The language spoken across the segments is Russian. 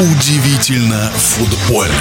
Удивительно футбольно.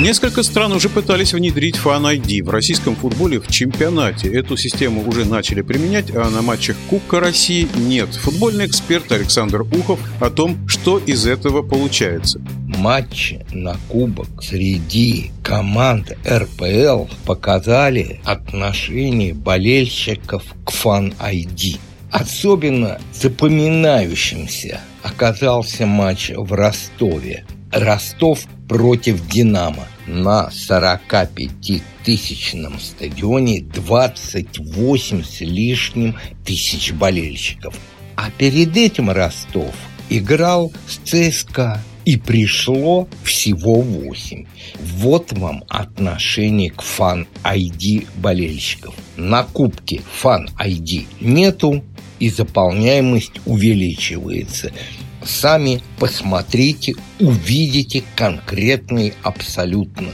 Несколько стран уже пытались внедрить Fan ID в российском футболе в чемпионате. Эту систему уже начали применять, а на матчах Кубка России нет. Футбольный эксперт Александр Ухов о том, что из этого получается. Матчи на Кубок среди команд РПЛ показали отношение болельщиков к Fan ID. Особенно запоминающимся оказался матч в Ростове. Ростов против «Динамо». На 45-тысячном стадионе 28 с лишним тысяч болельщиков. А перед этим Ростов играл с ЦСКА и пришло всего 8. Вот вам отношение к фан-айди болельщиков. На кубке фан-айди нету, и заполняемость увеличивается – Сами посмотрите, увидите конкретные абсолютно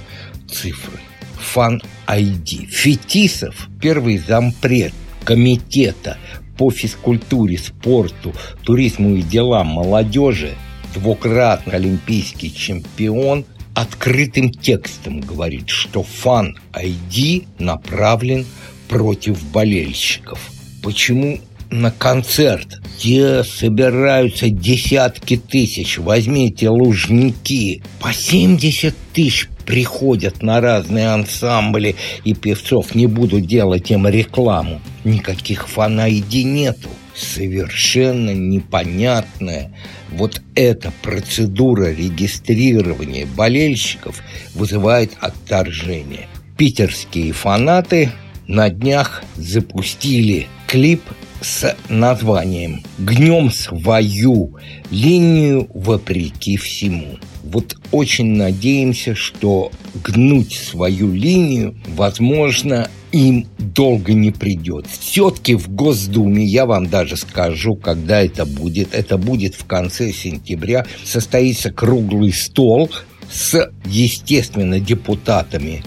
цифры. Фан ID. Фетисов, первый зампред комитета по физкультуре, спорту, туризму и делам молодежи, двукратный олимпийский чемпион, открытым текстом говорит, что фан ID направлен против болельщиков. Почему на концерт, где собираются десятки тысяч. Возьмите лужники. По 70 тысяч приходят на разные ансамбли и певцов. Не буду делать им рекламу. Никаких фанайди нету. Совершенно непонятная вот эта процедура регистрирования болельщиков вызывает отторжение. Питерские фанаты на днях запустили клип с названием «Гнем свою линию вопреки всему». Вот очень надеемся, что гнуть свою линию, возможно, им долго не придет. Все-таки в Госдуме, я вам даже скажу, когда это будет, это будет в конце сентября, состоится круглый стол с, естественно, депутатами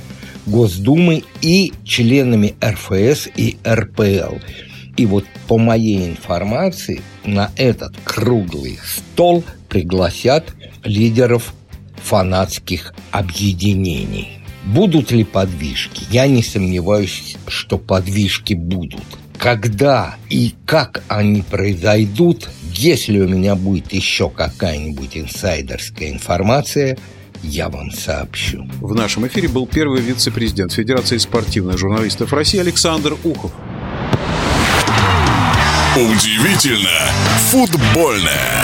Госдумы и членами РФС и РПЛ. И вот по моей информации на этот круглый стол пригласят лидеров фанатских объединений. Будут ли подвижки? Я не сомневаюсь, что подвижки будут. Когда и как они произойдут, если у меня будет еще какая-нибудь инсайдерская информация, я вам сообщу. В нашем эфире был первый вице-президент Федерации спортивных журналистов России Александр Ухов. Удивительно футбольное.